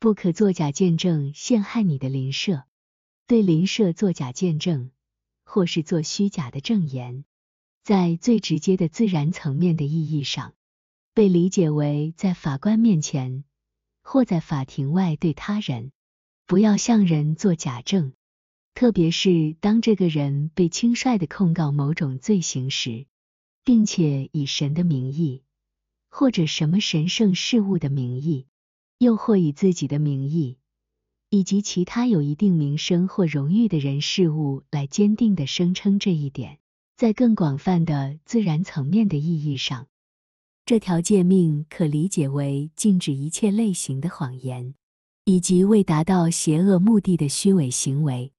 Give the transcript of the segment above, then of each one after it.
不可作假见证陷害你的邻舍，对邻舍作假见证，或是做虚假的证言，在最直接的自然层面的意义上，被理解为在法官面前或在法庭外对他人不要向人做假证，特别是当这个人被轻率的控告某种罪行时，并且以神的名义或者什么神圣事物的名义。又或以自己的名义，以及其他有一定名声或荣誉的人事物来坚定的声称这一点，在更广泛的自然层面的意义上，这条诫命可理解为禁止一切类型的谎言，以及为达到邪恶目的的虚伪行为，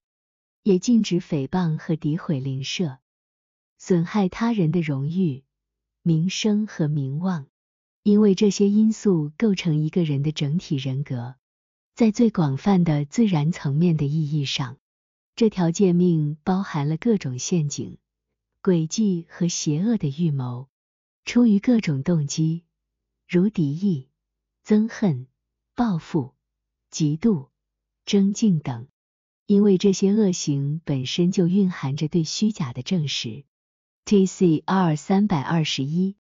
也禁止诽谤和诋毁邻舍，损害他人的荣誉、名声和名望。因为这些因素构成一个人的整体人格，在最广泛的自然层面的意义上，这条诫命包含了各种陷阱、诡计和邪恶的预谋，出于各种动机，如敌意、憎恨、报复、嫉妒、争竞等。因为这些恶行本身就蕴含着对虚假的证实。T.C.R. 三百二十一。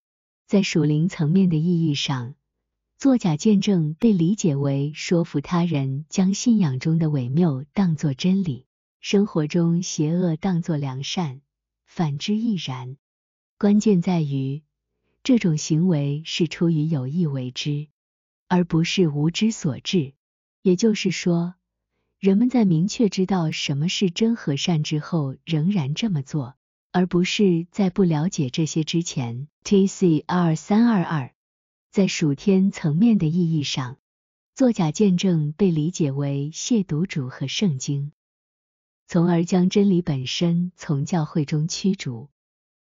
在属灵层面的意义上，作假见证被理解为说服他人将信仰中的伪谬当作真理，生活中邪恶当作良善，反之亦然。关键在于这种行为是出于有意为之，而不是无知所致。也就是说，人们在明确知道什么是真和善之后，仍然这么做。而不是在不了解这些之前。T C R 三二二，在属天层面的意义上，作假见证被理解为亵渎主和圣经，从而将真理本身从教会中驱逐。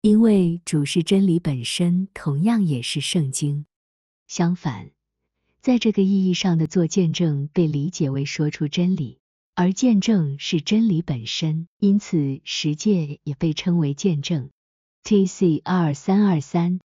因为主是真理本身，同样也是圣经。相反，在这个意义上的做见证被理解为说出真理。而见证是真理本身，因此实践也被称为见证。T C R 三二三，